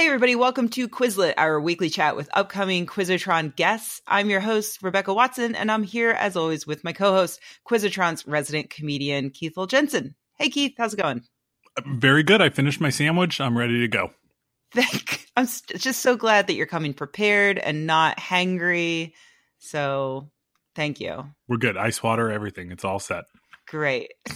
Hey, everybody, welcome to Quizlet, our weekly chat with upcoming Quizotron guests. I'm your host, Rebecca Watson, and I'm here as always with my co host, Quizotron's resident comedian, Keith L. Jensen. Hey, Keith, how's it going? Uh, very good. I finished my sandwich. I'm ready to go. Thank. I'm just so glad that you're coming prepared and not hangry. So, thank you. We're good. Ice water, everything. It's all set. Great.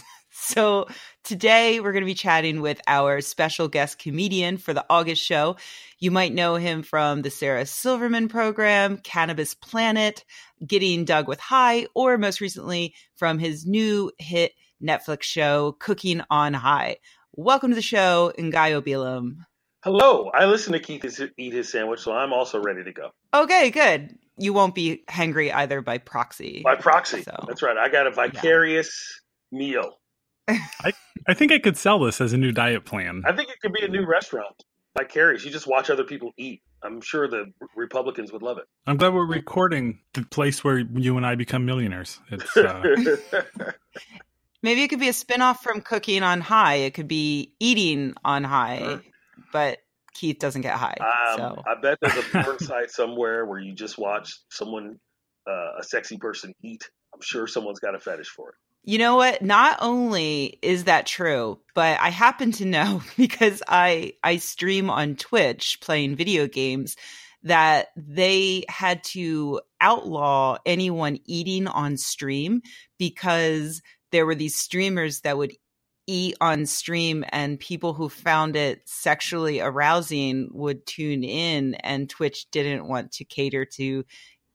So, today we're going to be chatting with our special guest comedian for the August show. You might know him from the Sarah Silverman program, Cannabis Planet, Getting Doug with High, or most recently from his new hit Netflix show, Cooking on High. Welcome to the show, Ngaio Bealum. Hello. I listen to Keith eat his sandwich, so I'm also ready to go. Okay, good. You won't be hangry either by proxy. By proxy. So. That's right. I got a vicarious yeah. meal. I, I think I could sell this as a new diet plan. I think it could be a new restaurant. Like Carrie's, you just watch other people eat. I'm sure the Republicans would love it. I'm glad we're recording the place where you and I become millionaires. It's uh... maybe it could be a spinoff from Cooking on High. It could be Eating on High, sure. but Keith doesn't get high. Um, so. I bet there's a porn site somewhere where you just watch someone, uh, a sexy person eat. I'm sure someone's got a fetish for it. You know what? Not only is that true, but I happen to know because I I stream on Twitch playing video games that they had to outlaw anyone eating on stream because there were these streamers that would eat on stream and people who found it sexually arousing would tune in and Twitch didn't want to cater to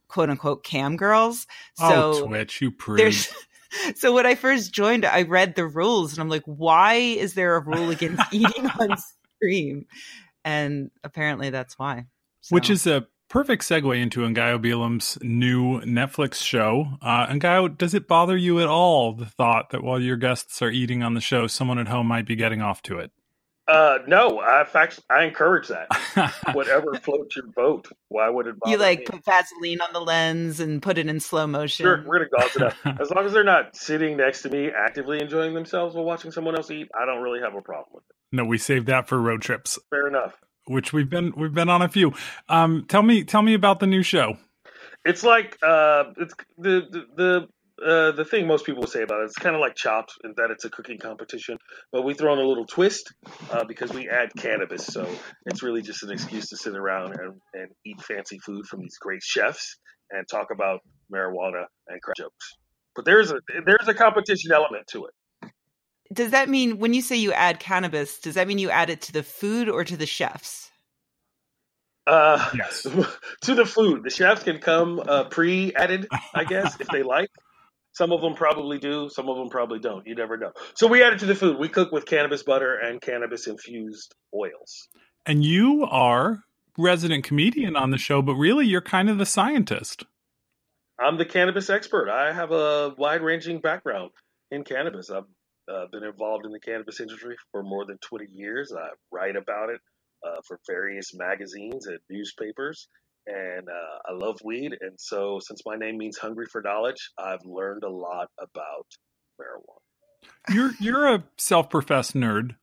quote unquote cam girls. Oh, so oh, Twitch, you prude so when I first joined, I read the rules and I'm like, why is there a rule against eating on stream? And apparently that's why. So. Which is a perfect segue into Ngaio Bealum's new Netflix show. Uh, Ngaio, does it bother you at all the thought that while your guests are eating on the show, someone at home might be getting off to it? Uh, no, I fact I encourage that. Whatever floats your boat. Why would it? Buy you like me? put Vaseline on the lens and put it in slow motion. Sure, we're gonna gauze it up. As long as they're not sitting next to me, actively enjoying themselves while watching someone else eat, I don't really have a problem with it. No, we saved that for road trips. Fair enough. Which we've been we've been on a few. Um, tell me tell me about the new show. It's like uh, it's the, the the uh, the thing most people say about it, it's kind of like Chopped in that it's a cooking competition, but we throw in a little twist uh, because we add cannabis. So it's really just an excuse to sit around and, and eat fancy food from these great chefs and talk about marijuana and crack jokes. But there's a there's a competition element to it. Does that mean when you say you add cannabis, does that mean you add it to the food or to the chefs? Uh, yes. to the food. The chefs can come uh, pre-added, I guess, if they like. Some of them probably do. Some of them probably don't. You never know. So we add it to the food. We cook with cannabis butter and cannabis infused oils. And you are resident comedian on the show, but really you're kind of the scientist. I'm the cannabis expert. I have a wide ranging background in cannabis. I've uh, been involved in the cannabis industry for more than 20 years. I write about it uh, for various magazines and newspapers and uh, I love weed. And so, since my name means hungry for knowledge, I've learned a lot about marijuana. You're you're a self-professed nerd.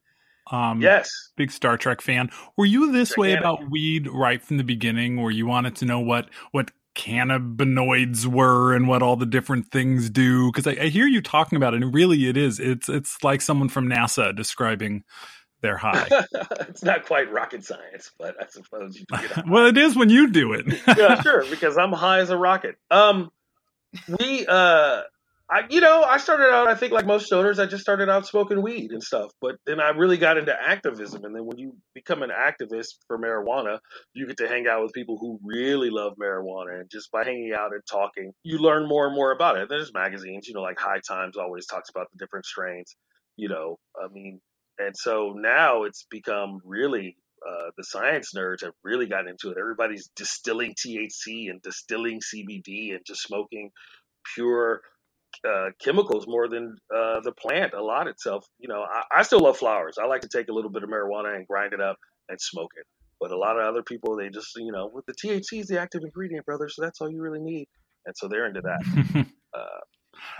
Um, yes, big Star Trek fan. Were you this way about weed right from the beginning, where you wanted to know what what cannabinoids were and what all the different things do? Because I, I hear you talking about it, and really, it is. It's it's like someone from NASA describing they're high. it's not quite rocket science, but I suppose you do it. well, it is when you do it. yeah, sure, because I'm high as a rocket. Um, we, uh, I, you know, I started out, I think, like most stoners, I just started out smoking weed and stuff. But then I really got into activism. And then when you become an activist for marijuana, you get to hang out with people who really love marijuana. And just by hanging out and talking, you learn more and more about it. There's magazines, you know, like High Times always talks about the different strains. You know, I mean, and so now it's become really uh, the science nerds have really gotten into it. Everybody's distilling THC and distilling CBD and just smoking pure uh, chemicals more than uh, the plant a lot itself. You know, I, I, still love flowers. I like to take a little bit of marijuana and grind it up and smoke it. But a lot of other people, they just, you know, with the THC is the active ingredient, brother. So that's all you really need. And so they're into that. Uh,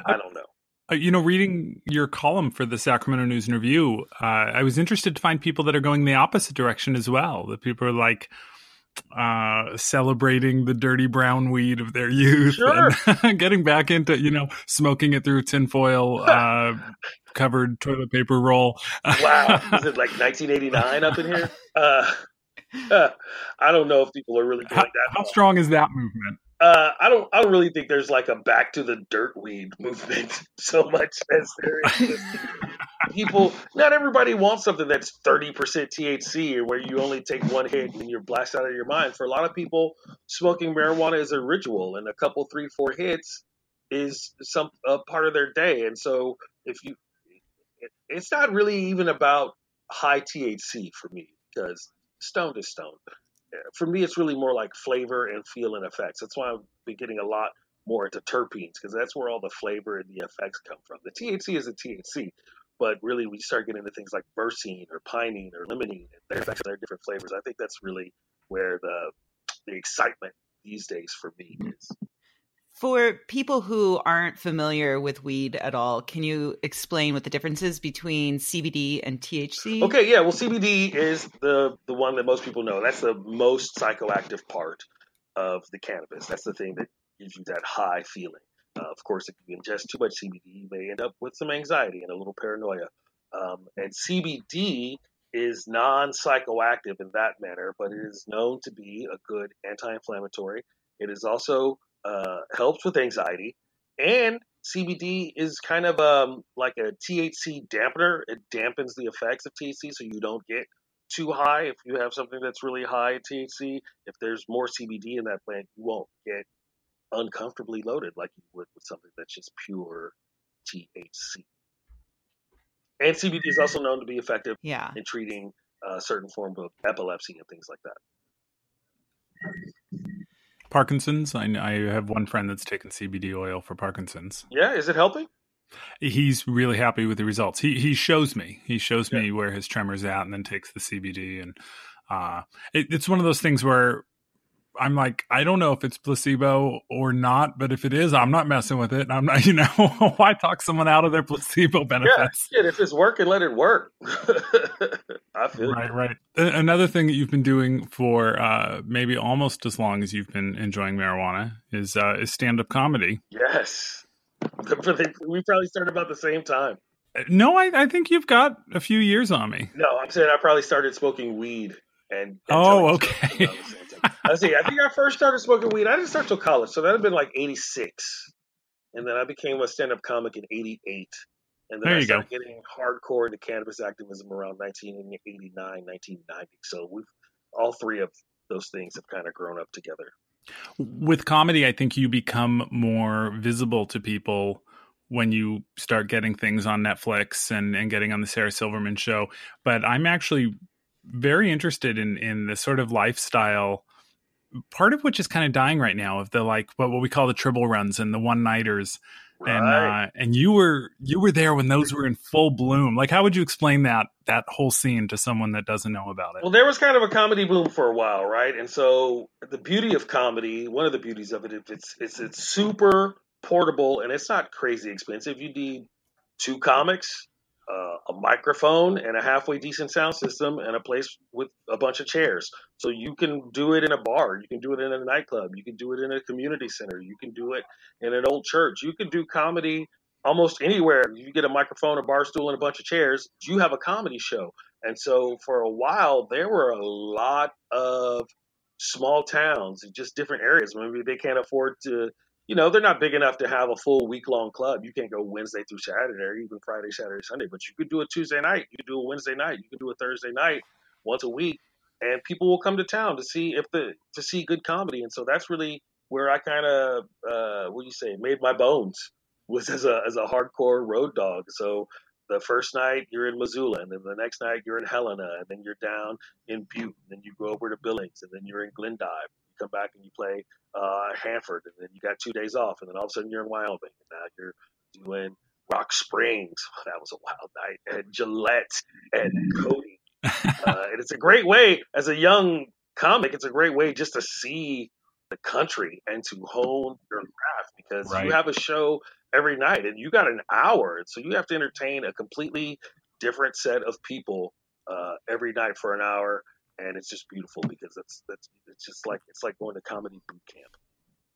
I don't know. Uh, you know, reading your column for the Sacramento News and Review, uh, I was interested to find people that are going the opposite direction as well. That people are like uh, celebrating the dirty brown weed of their youth Sure. and getting back into, you know, smoking it through tinfoil uh, covered toilet paper roll. Wow, is it like 1989 up in here? Uh, uh, I don't know if people are really going how, that. how strong is that movement? Uh, I don't. I don't really think there's like a back to the dirt weed movement so much as there is. people. Not everybody wants something that's 30 percent THC, where you only take one hit and you're blasted out of your mind. For a lot of people, smoking marijuana is a ritual, and a couple, three, four hits is some a part of their day. And so, if you, it, it's not really even about high THC for me because stoned is stoned for me, it's really more like flavor and feel and effects. That's why I've been getting a lot more into terpenes because that's where all the flavor and the effects come from. The THC is a THC, but really we start getting into things like myrcene or pinene or limonene and their effects, their different flavors. I think that's really where the the excitement these days for me mm-hmm. is. For people who aren't familiar with weed at all, can you explain what the differences between CBD and THC? Okay, yeah. Well, CBD is the the one that most people know. That's the most psychoactive part of the cannabis. That's the thing that gives you that high feeling. Uh, of course, if you ingest too much CBD, you may end up with some anxiety and a little paranoia. Um, and CBD is non-psychoactive in that manner, but it is known to be a good anti-inflammatory. It is also uh, helps with anxiety, and CBD is kind of um, like a THC dampener. It dampens the effects of THC, so you don't get too high. If you have something that's really high in THC, if there's more CBD in that plant, you won't get uncomfortably loaded like you would with something that's just pure THC. And CBD is also known to be effective Yeah. in treating uh, certain form of epilepsy and things like that. Parkinson's. I, I have one friend that's taken CBD oil for Parkinson's. Yeah, is it helping? He's really happy with the results. He he shows me. He shows me where his tremor's at, and then takes the CBD. And uh, it, it's one of those things where I'm like, I don't know if it's placebo or not, but if it is, I'm not messing with it. I'm not, you know, why talk someone out of their placebo benefits? Yeah, if it's working, let it work. I feel Right, right. Another thing that you've been doing for uh, maybe almost as long as you've been enjoying marijuana is uh, is stand up comedy. yes. we probably started about the same time. Uh, No, I, I think you've got a few years on me. No, I'm saying I probably started smoking weed and. and Oh, okay. Jokes around the same time. Let's see. I think I first started smoking weed. I didn't start till college, so that had been like '86, and then I became a stand-up comic in '88, and then There I you go. started getting hardcore into cannabis activism around 1989, 1990. So we've all three of those things have kind of grown up together. With comedy, I think you become more visible to people when you start getting things on Netflix and, and getting on the Sarah Silverman show. But I'm actually very interested in in the sort of lifestyle part of which is kind of dying right now of the like what, what we call the triple runs and the one nighters and uh and you were you were there when those were in full bloom. Like how would you explain that that whole scene to someone that doesn't know about it? Well, there was kind of a comedy boom for a while, right? And so the beauty of comedy, one of the beauties of it, it's it's it's super portable and it's not crazy expensive. You need two comics, uh, a microphone, and a halfway decent sound system, and a place with a bunch of chairs. So you can do it in a bar, you can do it in a nightclub, you can do it in a community center, you can do it in an old church. You can do comedy almost anywhere. You get a microphone, a bar stool, and a bunch of chairs. You have a comedy show. And so for a while, there were a lot of small towns just different areas. Maybe they can't afford to, you know, they're not big enough to have a full week long club. You can't go Wednesday through Saturday or even Friday, Saturday, Sunday, but you could do a Tuesday night. You could do a Wednesday night. You could do a Thursday night once a week. And people will come to town to see if the to see good comedy. And so that's really where I kind of uh, what do you say made my bones was as a as a hardcore road dog. So the first night you're in Missoula, and then the next night you're in Helena, and then you're down in Butte, and then you go over to Billings, and then you're in Glendive. Come back and you play uh, Hanford, and then you got two days off, and then all of a sudden you're in Wyoming, and now you're doing Rock Springs. that was a wild night, and Gillette and Cody. Uh, and it's a great way as a young comic. It's a great way just to see the country and to hone your craft because Right. you have a show every night, and you got an hour, so you have to entertain a completely different set of people uh, every night for an hour, and it's just beautiful because that's that's it's just like it's like going to comedy boot camp.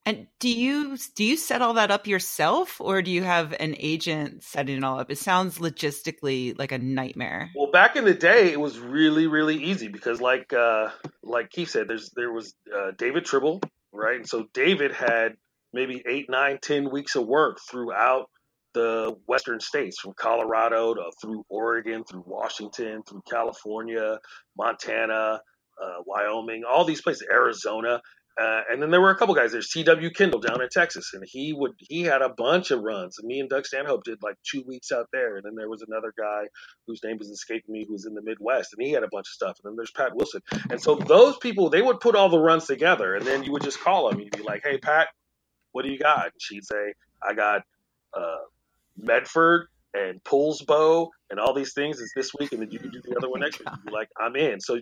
And do you do you set all that up yourself, or do you have an agent setting it all up? It sounds logistically like a nightmare. Well, back in the day, it was really really easy because, like uh, like Keith said, there's there was uh, David Tribble, right? And so David had maybe eight, nine, ten weeks of work throughout the western states, from Colorado to through Oregon, through Washington, through California, Montana, uh, Wyoming, all these places, Arizona. Uh, and then there were a couple guys. There's C.W. Kendall down in Texas, and he would he had a bunch of runs. And me and Doug Stanhope did like two weeks out there. And then there was another guy whose name is escaping me, who was in the Midwest, and he had a bunch of stuff. And then there's Pat Wilson. And so those people they would put all the runs together, and then you would just call them. You'd be like, "Hey, Pat, what do you got?" And she'd say, "I got uh, Medford and Poulsbo and all these things is this week, and then you can do the other one next week." Like, "I'm in." So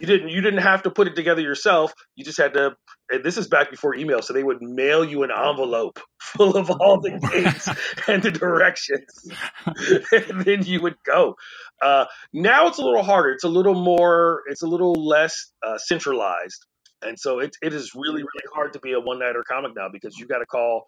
you didn't you didn't have to put it together yourself. You just had to. And this is back before email, so they would mail you an envelope full of all the dates and the directions, and then you would go. Uh, now it's a little harder. It's a little more. It's a little less uh, centralized, and so it it is really really hard to be a one nighter comic now because you got to call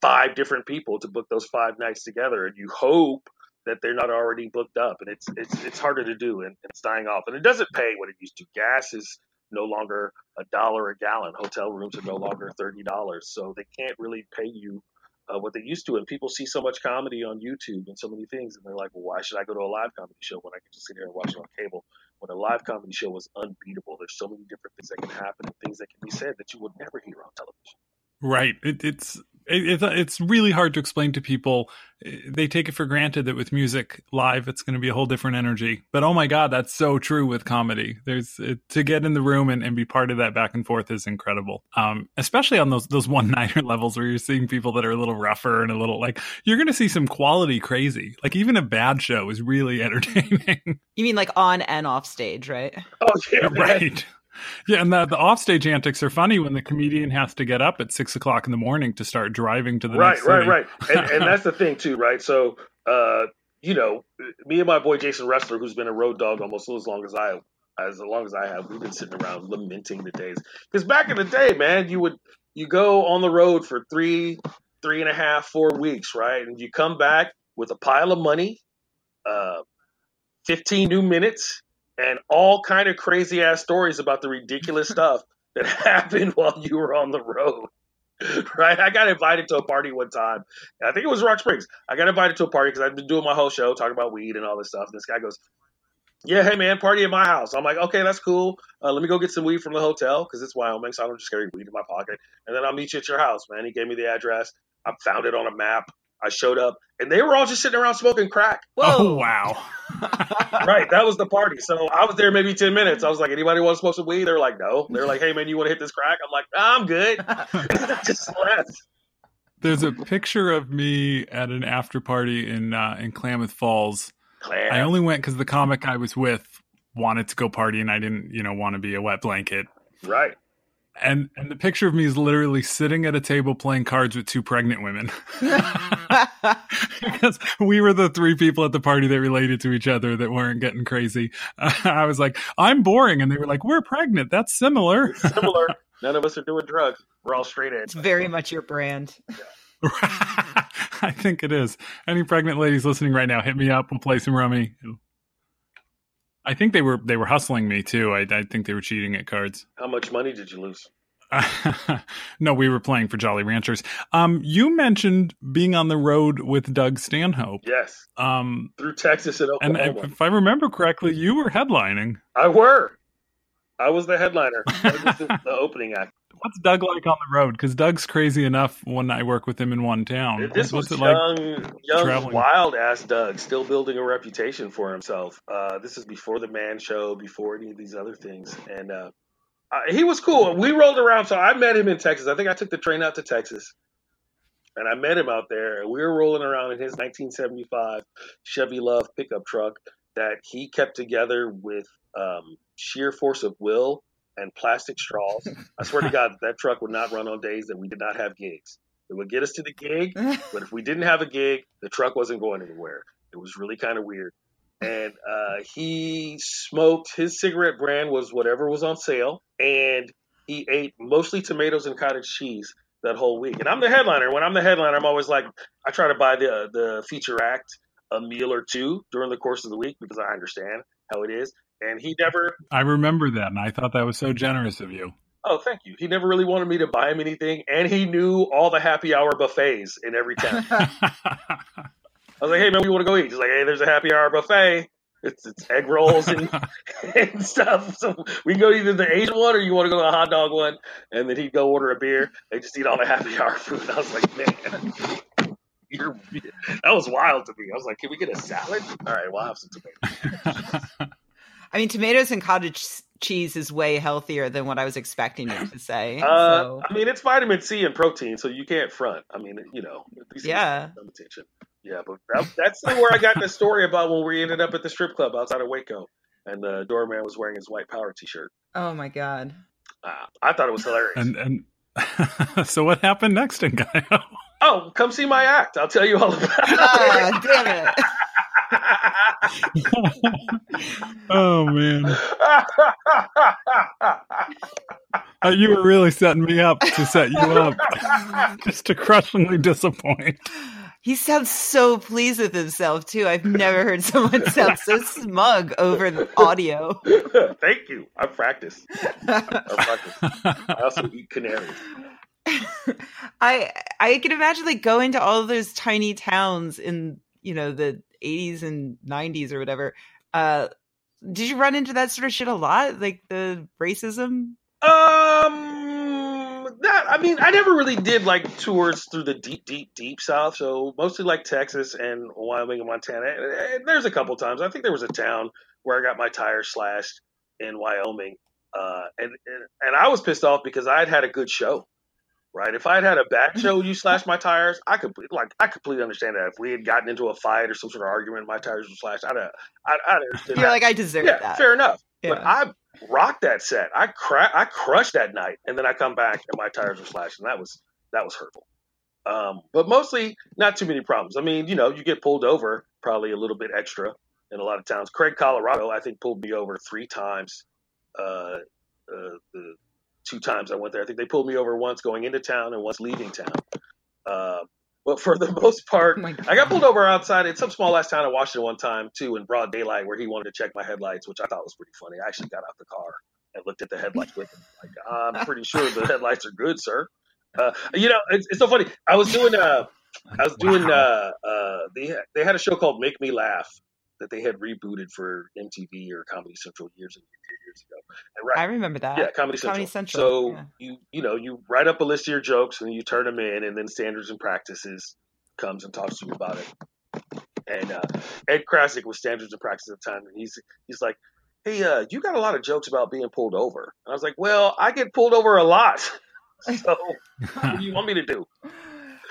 five different people to book those five nights together, and you hope that they're not already booked up, and it's it's it's harder to do, and it's dying off, and it doesn't pay what it used to. Gas is no longer a dollar a gallon. Hotel rooms are no longer thirty dollars, so they can't really pay you uh, what they used to. And people see so much comedy on YouTube and so many things, and they're like, "Well, why should I go to a live comedy show when I can just sit here and watch it on cable?" When a live comedy show is unbeatable, there's so many different things that can happen and things that can be said that you would never hear on television. Right. It, it's it, it's really hard to explain to people. They take it for granted that with music live, it's going to be a whole different energy. But oh my God, that's so true with comedy. There's it, to get in the room and, and be part of that back and forth is incredible. Um, especially on those those one nighter levels where you're seeing people that are a little rougher and a little like you're going to see some quality crazy. Like even a bad show is really entertaining. You mean like on and off stage, right? Oh yeah, right. Yeah, and the, the offstage antics are funny when the comedian has to get up at six o'clock in the morning to start driving to the right, right, city. right, and, and that's the thing too, right? So, uh, you know, me and my boy Jason Wrestler, who's been a road dog almost as long as I as long as I have, we've been sitting around lamenting the days. Because back in the day, man, you would you go on the road for three, three and a half, four weeks, right, and you come back with a pile of money, uh, fifteen new minutes, and all kind of crazy ass stories about the ridiculous stuff that happened while you were on the road. Right, I got invited to a party one time. I think it was Rock Springs. I got invited to a party because I've been doing my whole show talking about weed and all this stuff. And this guy goes, "Yeah, hey man, party at my house." I'm like, "Okay, that's cool. Uh, let me go get some weed from the hotel because it's Wyoming, so I don't just carry weed in my pocket, and then I'll meet you at your house, man." He gave me the address. I found it on a map. I showed up, and they were all just sitting around smoking crack. Oh wow! right, that was the party. So I was there maybe ten minutes. I was like, "Anybody want to smoke some weed?" They're like, "No." They're like, "Hey man, you want to hit this crack?" I'm like, "I'm good." just left. There's a picture of me at an after party in uh, in Klamath Falls. Clam. I only went because the comic I was with wanted to go party, and I didn't, you know, want to be a wet blanket. Right. And and the picture of me is literally sitting at a table playing cards with two pregnant women. because we were the three people at the party that related to each other that weren't getting crazy. Uh, I was like, I'm boring. And they were like, we're pregnant. That's similar. Similar. None of us are doing drugs. We're all straight edge. It's very much your brand. I think it is. Any pregnant ladies listening right now, hit me up. We'll play some rummy. I think they were they were hustling me too. I, I think they were cheating at cards. How much money did you lose? no, we were playing for Jolly Ranchers. Um, you mentioned being on the road with Doug Stanhope. Yes. Um, Through Texas and Oklahoma. and Oklahoma. if I remember correctly, you were headlining. I were. I was the headliner. I was the, the opening act. What's Doug like on the road? Because Doug's crazy enough when I work with him in one town. This What's was it like? young, young, traveling? wild ass Doug, still building a reputation for himself. Uh, this is before the Man Show, before any of these other things, and uh, uh, he was cool. We rolled around, so I met him in Texas. I think I took the train out to Texas, and I met him out there. And we were rolling around in his 1975 Chevy LUV pickup truck that he kept together with um, sheer force of will and plastic straws. I swear to God, that truck would not run on days that we did not have gigs. It would get us to the gig, but if we didn't have a gig, the truck wasn't going anywhere. It was really kind of weird. And uh, he smoked his cigarette brand was whatever was on sale, and he ate mostly tomatoes and cottage cheese that whole week. And I'm the headliner. When I'm the headliner, I'm always like, I try to buy the the feature act a meal or two during the course of the week because I understand how it is. And he never. I remember that, and I thought that was so generous of you. Oh, thank you. He never really wanted me to buy him anything, and he knew all the happy hour buffets in every town. I was like, "Hey man, we want to go eat?" He's like, "Hey, there's a happy hour buffet. It's, it's egg rolls and, and stuff. So we can go either the Asian one or you want to go to the hot dog one." And then he'd go order a beer. They just eat all the happy hour food. And I was like, "Man, you're, that was wild to me." I was like, "Can we get a salad?" All right, we'll have some tomatoes. I mean, tomatoes and cottage cheese is way healthier than what I was expecting you to say. Uh, so. I mean, it's vitamin C and protein, so you can't front. I mean, you know, yeah. Some attention. Yeah, but that, that's where I got the story about when we ended up at the strip club outside of Waco, and the doorman was wearing his white power T-shirt. Oh my god! Uh, I thought it was hilarious. And and so what happened next Ngaio? Oh, come see my act. I'll tell you all about it. Oh, damn it. oh man. Uh, you were really setting me up to set you up. Just to crushingly disappoint. He sounds so pleased with himself too. I've never heard someone sound so smug over the audio. Thank you. I practice i practice i also eat canaries. I I can imagine like going to all those tiny towns in you know the 80s and 90s or whatever. Uh, did you run into that sort of shit a lot, like the racism? Um, that I mean, I never really did like tours through the deep, deep, deep South. So mostly like Texas and Wyoming and Montana. And there's a couple times. I think there was a town where I got my tire slashed in Wyoming, uh, and, and and I was pissed off because I had had a good show right? If I had had a bad show, you slashed my tires, I could like I completely understand that. If we had gotten into a fight or some sort of argument, my tires were slashed, I'd have, I'd, I'd understand. You're that. like I deserve yeah, that. Fair enough. Yeah. But I rocked that set. I cra- I crushed that night, and then I come back and my tires were slashed, and that was that was hurtful. Um, but mostly not too many problems. I mean, you know, you get pulled over probably a little bit extra in a lot of towns. Craig, Colorado, I think pulled me over three times. Uh, uh, the two times I went there. I think they pulled me over once going into town and once leaving town. Uh, but for the most part, oh I got pulled over outside in some small ass town in Washington one time too, in broad daylight, where he wanted to check my headlights, which I thought was pretty funny. I actually got out the car and looked at the headlights with him. Like, I'm pretty sure the headlights are good, sir. Uh, you know, it's, it's, so funny. I was doing, uh, I was doing, wow. uh, uh, they they had a show called Make Me Laugh that they had rebooted for MTV or Comedy Central years and years ago. And right, I remember that. Yeah, Comedy Central. Comedy Central. So yeah. you you know you write up a list of your jokes and you turn them in, and then Standards and Practices comes and talks to you about it. And uh, Ed Crasick was Standards and Practices at the time, and he's he's like, "Hey, uh, you got a lot of jokes about being pulled over." And I was like, "Well, I get pulled over a lot, so what do you want me to do?"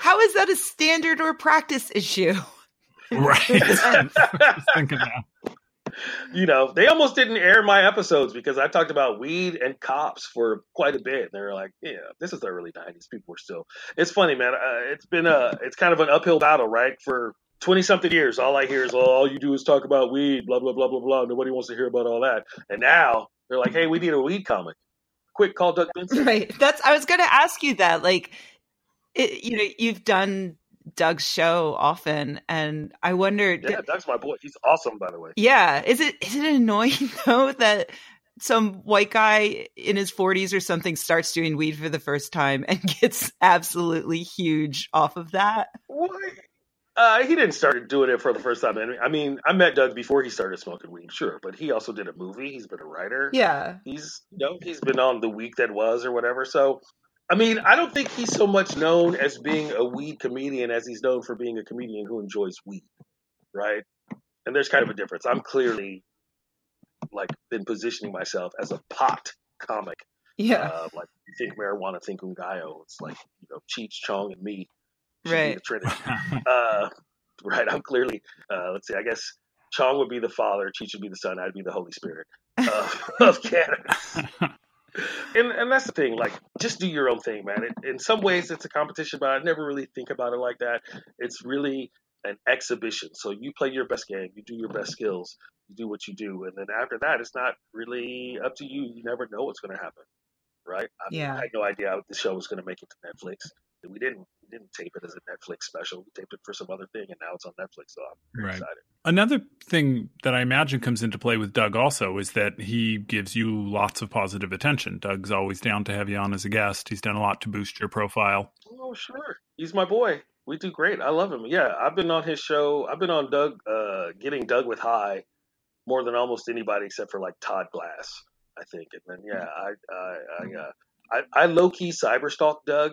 How is that a standard or practice issue? Right. thinking now. You know, they almost didn't air my episodes because I talked about weed and cops for quite a bit. And they were like, "Yeah, this is the early '90s. People were still." It's funny, man. Uh, it's been a, it's kind of an uphill battle, right? For twenty something years, all I hear is, "Oh, all you do is talk about weed, blah blah blah blah blah." Nobody wants to hear about all that. And now they're like, "Hey, we need a weed comic. Quick, call Doug Benson." Right. That's. I was going to ask you that. Like, it, you know, you've done Doug's show often, and I wondered. Yeah, Doug's my boy. He's awesome, by the way. Yeah, is it is it annoying though that some white guy in his 40s or something starts doing weed for the first time and gets absolutely huge off of that? What? Uh, he didn't start doing it for the first time. I mean, I met Doug before he started smoking weed, sure, but he also did a movie. He's been a writer. Yeah, he's you know he's been on the week that was or whatever. So I mean, I don't think he's so much known as being a weed comedian as he's known for being a comedian who enjoys weed, right? And there's kind of a difference. I'm clearly like been positioning myself as a pot comic. Yeah. Uh, like you think marijuana, think Ngaio. It's like you know Cheech, Chong, and me. Right. The Trinity. uh, right. I'm clearly. Uh, let's see. I guess Chong would be the father. Cheech would be the son. I'd be the Holy Spirit uh, of cannabis. and and that's the thing. Like, just do your own thing, man. It, in some ways, it's a competition, but I never really think about it like that. It's really an exhibition. So you play your best game, you do your best skills, you do what you do, and then after that, it's not really up to you. You never know what's going to happen, right? I, Yeah. I had no idea the show was going to make it to Netflix. We didn't we didn't tape it as a Netflix special. We taped it for some other thing, and now it's on Netflix. So I'm Right. excited. Another thing that I imagine comes into play with Doug also is that he gives you lots of positive attention. Doug's always down to have you on as a guest. He's done a lot to boost your profile. Oh, sure. He's my boy. We do great. I love him. Yeah, I've been on his show. I've been on Doug, uh, getting Doug with High more than almost anybody except for like Todd Glass, I think. And then yeah, I I I, uh, I, I low key cyber cyberstalk Doug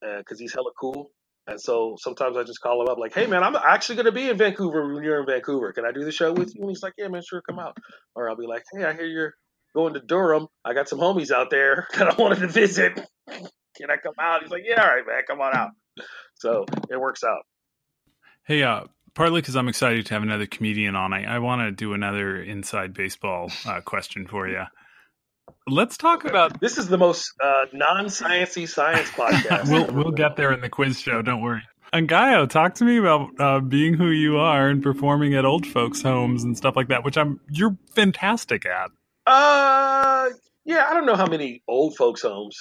because he's hella cool. And so sometimes I just call him up like, "Hey man, I'm actually going to be in Vancouver when you're in Vancouver. Can I do the show with you?" And he's like, "Yeah, man, sure, come out." Or I'll be like, "Hey, I hear you're going to Durham. I got some homies out there that I wanted to visit. Can I come out?" He's like, "Yeah, all right, man, come on out." So it works out. Hey, uh, partly because I'm excited to have another comedian on, I, I want to do another inside baseball uh, question for you. Let's talk about. This is the most uh, non-sciency science podcast. We'll we'll get there in the quiz show. Don't worry. And Ngaio, talk to me about uh, being who you are and performing at old folks' homes and stuff like that, which I'm you're fantastic at. Uh, yeah, I don't know how many old folks' homes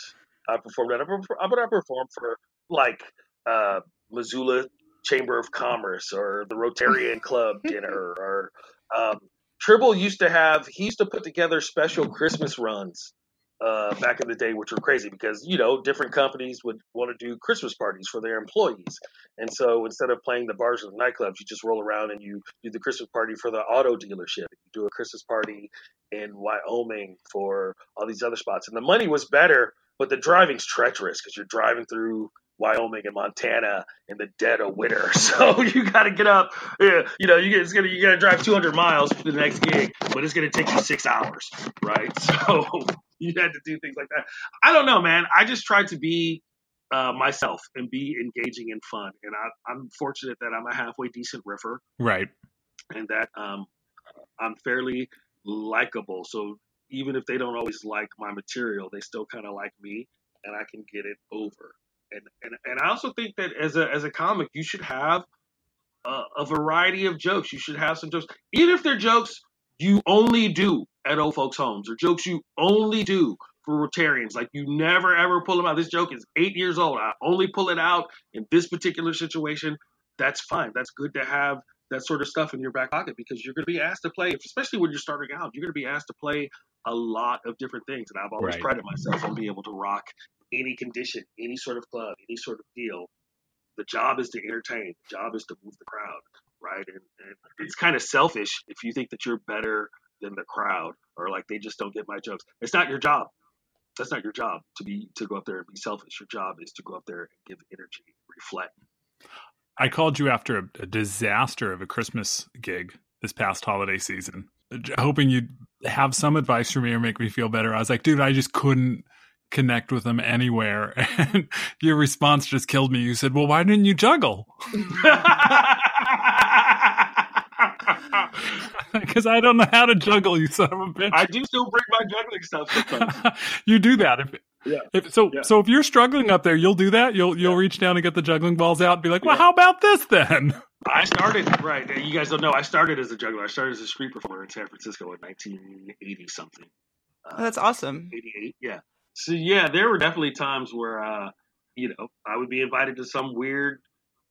I performed at, I've but I performed for like uh, Missoula Chamber of Commerce or the Rotarian Club dinner or um, Tribble used to have. He used to put together special Christmas runs uh, back in the day, which were crazy because you know different companies would want to do Christmas parties for their employees, and so instead of playing the bars and the nightclubs, you just roll around and you do the Christmas party for the auto dealership. You do a Christmas party in Wyoming for all these other spots, and the money was better, but the driving's treacherous because you're driving through. Wyoming and Montana in the dead of winter, so you got to get up. You know, you it's gonna you got to drive 200 miles for the next gig, but it's gonna take you six hours, right? So you had to do things like that. I don't know, man. I just tried to be uh, myself and be engaging and fun, and I, I'm fortunate that I'm a halfway decent riffer Right. and that um, I'm fairly likable. So even if they don't always like my material, they still kind of like me, and I can get it over. And, and and I also think that as a as a comic, you should have a, a variety of jokes. You should have some jokes, even if they're jokes you only do at old folks' homes or jokes you only do for Rotarians. Like you never ever pull them out. This joke is eight years old. I only pull it out in this particular situation. That's fine. That's good to have that sort of stuff in your back pocket because you're going to be asked to play, especially when you're starting out. You're going to be asked to play a lot of different things, and I've always Right. prided myself on being able to rock any condition, any sort of club, any sort of deal. The job is to entertain. The job is to move the crowd, right? And, and it's kind of selfish if you think that you're better than the crowd or like they just don't get my jokes. It's not your job. That's not your job to be to go up there and be selfish. Your job is to go up there and give energy, reflect. I called you after a, a disaster of a Christmas gig this past holiday season, hoping you'd have some advice for me or make me feel better. I was like, dude, I just couldn't connect with them anywhere. And your response just killed me. You said, well, why didn't you juggle? Because I don't know how to juggle, you son of a bitch. I do still bring my juggling stuff sometimes. you do that. If, Yeah. if so, Yeah. so if you're struggling up there, you'll do that. You'll you'll Yeah. reach down and get the juggling balls out and be like, "Well, Yeah. how about this then?" I started right. You guys don't know. I started as a juggler. I started as a street performer in San Francisco in 1980 something. Uh, Oh, that's awesome. 88. Yeah. So yeah, there were definitely times where uh, you know, I would be invited to some weird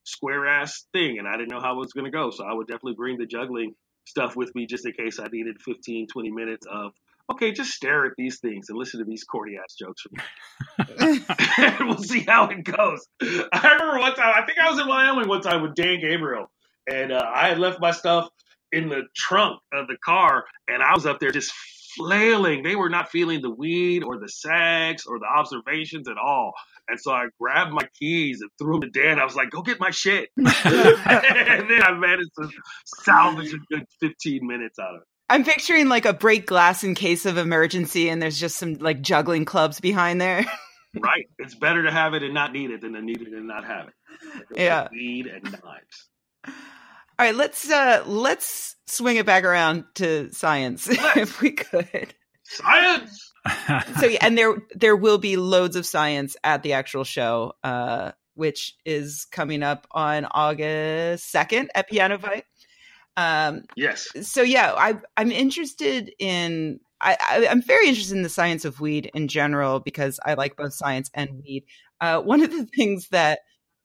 square ass thing and I didn't know how it was gonna go. So I would definitely bring the juggling stuff with me just in case I needed 15, 20 minutes of okay, just stare at these things and listen to these corny ass jokes from me. and we'll see how it goes. I remember one time, I think I was in Wyoming one time with Dan Gabriel, and uh, I had left my stuff in the trunk of the car, and I was up there just flailing. They were not feeling the weed or the sags or the observations at all. And so I grabbed my keys and threw them to Dan. I was like, go get my shit. and then I managed to salvage a good 15 minutes out of it. I'm picturing like a break glass in case of emergency, and there's just some like juggling clubs behind there. Right. It's better to have it and not need it than to need it and not have it. Yeah. Weed and knives. All right, let's uh let's swing it back around to science if we could. Science. so yeah, and there there will be loads of science at the actual show, uh, which is coming up on August second at Piano Fight. Um, yes. So yeah, I I'm interested in I, I am very interested in the science of weed in general because I like both science and weed. Uh, one of the things that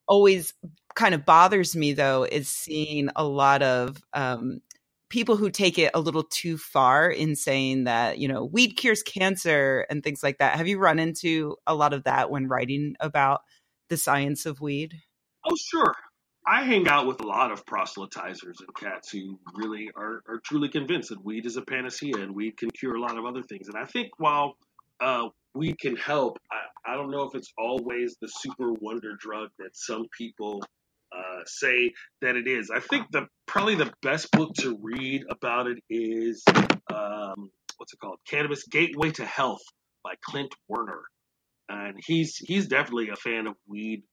always kind of bothers me though is seeing a lot of um, people who take it a little too far in saying that you know weed cures cancer and things like that have you run into a lot of that when writing about the science of weed oh sure i hang out with a lot of proselytizers and cats who really are, are truly convinced that weed is a panacea and weed can cure a lot of other things and i think while uh, weed can help I, I don't know if it's always the super wonder drug that some people uh, say that it is. I think the probably the best book to read about it is um, what's it called? Cannabis Gateway to Health by Clint Werner, and he's he's definitely a fan of weed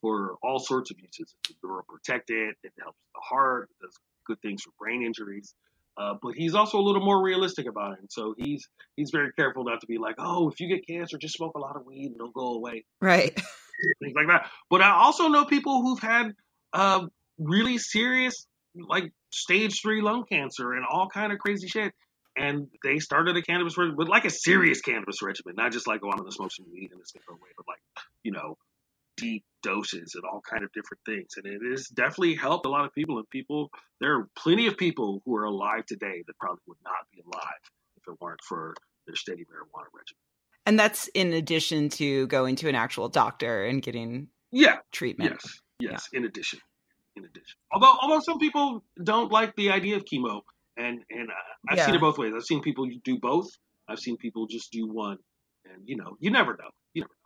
for all sorts of uses. It's neuroprotectant, it helps the heart, it does good things for brain injuries. Uh, but he's also a little more realistic about it. And so he's he's very careful not to be like, oh, if you get cancer, just smoke a lot of weed and it'll go away. Right. Things like that. But I also know people who've had uh, really serious, like stage three lung cancer and all kind of crazy shit. And they started a cannabis regimen, but like a serious cannabis regimen, not just like, oh, I'm going to smoke some weed and it's going to go away, but like, you know, deep doses and all kind of different things. And it has definitely helped a lot of people. And people, there are plenty of people who are alive today that probably would not be alive if it weren't for their steady marijuana regimen. And that's in addition to going to an actual doctor and getting yeah treatment. Yes, yes. Yeah. In addition, in addition. Although although some people don't like the idea of chemo, and and uh, I've yeah. seen it both ways. I've seen people do both. I've seen people just do one, and you know, you never know. You never know.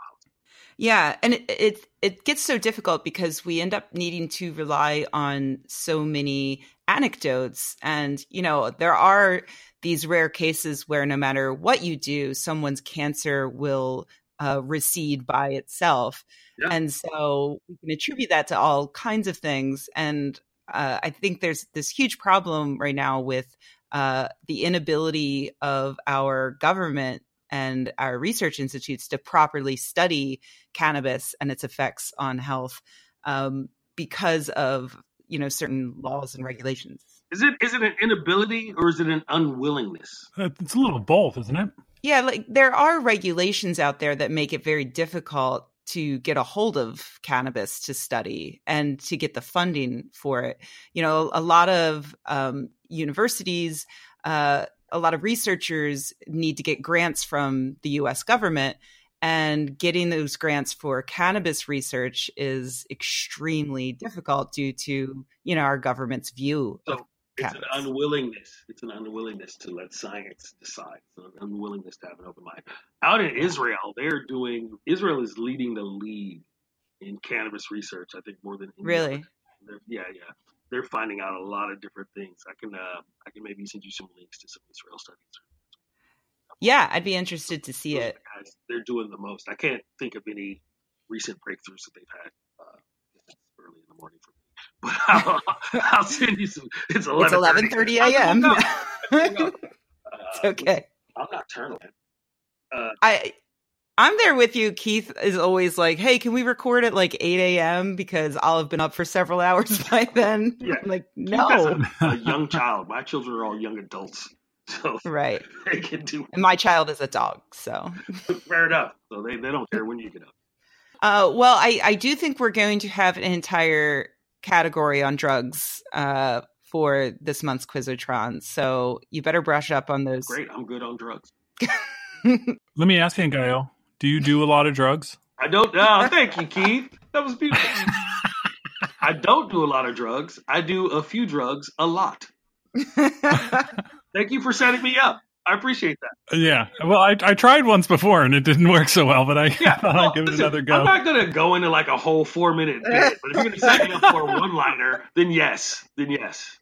Yeah, and it, it it gets so difficult because we end up needing to rely on so many anecdotes, and you know there are these rare cases where no matter what you do, someone's cancer will uh, recede by itself, yeah. and so we can attribute that to all kinds of things. And uh, I think there's this huge problem right now with uh, the inability of our government and our research institutes to properly study cannabis and its effects on health um, because of you know certain laws and regulations. Is it is it an inability or is it an unwillingness? Uh, it's a little both, isn't it? Yeah, like there are regulations out there that make it very difficult to get a hold of cannabis to study and to get the funding for it. You know, a lot of um, universities uh, a lot of researchers need to get grants from the US government and getting those grants for cannabis research is extremely difficult due to you know our government's view so it's cannabis. an unwillingness it's an unwillingness to let science decide it's an unwillingness to have an open mind. Out in israel they're doing israel is leading the lead in cannabis research i think more than really? Yeah yeah they're finding out a lot of different things. I can uh, I can maybe send you some links to some Israel studies. Yeah, I'd be interested to see Those it. They're doing the most. I can't think of any recent breakthroughs that they've had. Uh, early in the morning for me, but I'll, I'll send you some. It's eleven thirty a.m. it's okay. I'm nocturnal. Uh, I I'm there with you. Keith is always like, "Hey, can we record at like 8 a.m. because I'll have been up for several hours by then." Yeah. I'm like, no, a, a, young child. My children are all young adults, so right, they can do. And my child is a dog, so fair enough. So they they don't care when you get up. Uh, well, I I do think we're going to have an entire category on drugs uh, for this month's Quizotron, so you better brush up on those. Great, I'm good on drugs. Let me ask you, Ngaio. Do you do a lot of drugs? I don't. Oh, thank you, Keith. That was beautiful. I don't do a lot of drugs. I do a few drugs a lot. thank you for setting me up. I appreciate that. Yeah. Well, I, I tried once before and it didn't work so well, but I yeah, thought well, I'd give listen, it another go. I'm not going to go into like a whole four minute bit, but if you're going to set me up for a one liner, then yes. Then yes.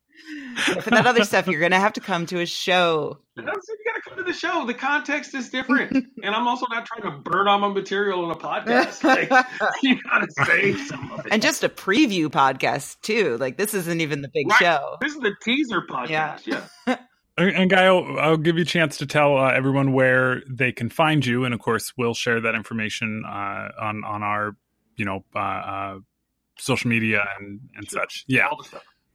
For that other stuff, you're going to have to come to a show. you got to come to the show. The context is different, and I'm also not trying to burn on my material on a podcast. Like, you got to say some of it. And just a preview podcast too. Like this isn't even the big right. show. This is the teaser podcast. Yeah. yeah. And Guy, I'll, I'll, give you a chance to tell uh, everyone where they can find you, and of course, we'll share that information uh, on on our, you know, uh, uh social media and and sure. such. Yeah.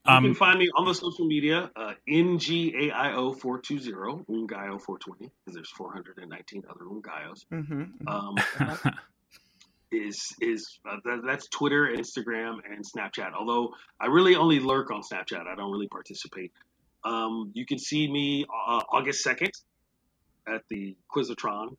You um, can find me on the social media, uh, NGAIO420, Ungaio420, because there's 419 other Ungaios. Mm-hmm, mm-hmm. Um, is is uh, that, that's Twitter, Instagram, and Snapchat. Although I really only lurk on Snapchat, I don't really participate. Um, you can see me uh, August second at the Quizotron,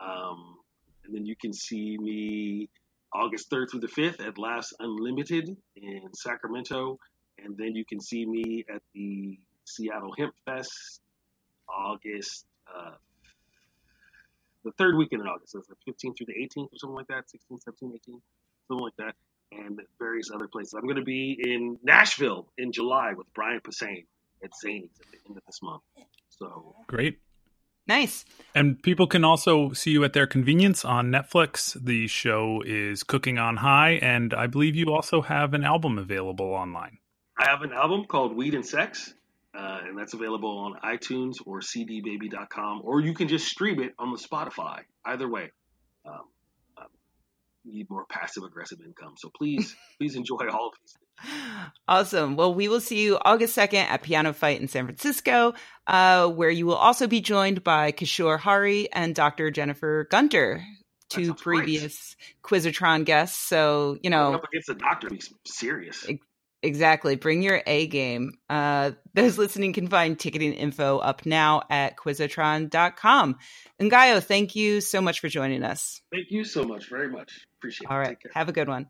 um, and then you can see me August third through the fifth at Laughs Unlimited in Sacramento, and then you can see me at the Seattle Hemp Fest August uh, the third weekend in August. So it's the 15th through the 18th or something like that, 16, 17, 18, something like that, and various other places. I'm going to be in Nashville in July with Brian Posehn at Zanies at the end of this month. So great. Nice. And people can also see you at their convenience on Netflix. The show is Cooking on High, and I believe you also have an album available online. I have an album called Weed and Sex, uh, and that's available on iTunes or cdbaby.com, or you can just stream it on the Spotify. Either way, um, um, need more passive aggressive income. So please, please enjoy all of these. Awesome. Well, we will see you August 2nd at Piano Fight in San Francisco, uh, where you will also be joined by Kishore Hari and Dr. Jennifer Gunter, two previous great. Quizotron guests. So, you know. Going up against the doctor, be serious. Exactly. Bring your A game. Uh, those listening can find ticketing info up now at quizotron.com. Ngaio, thank you so much for joining us. Thank you so much. Very much. Appreciate it. All right. Have a good one.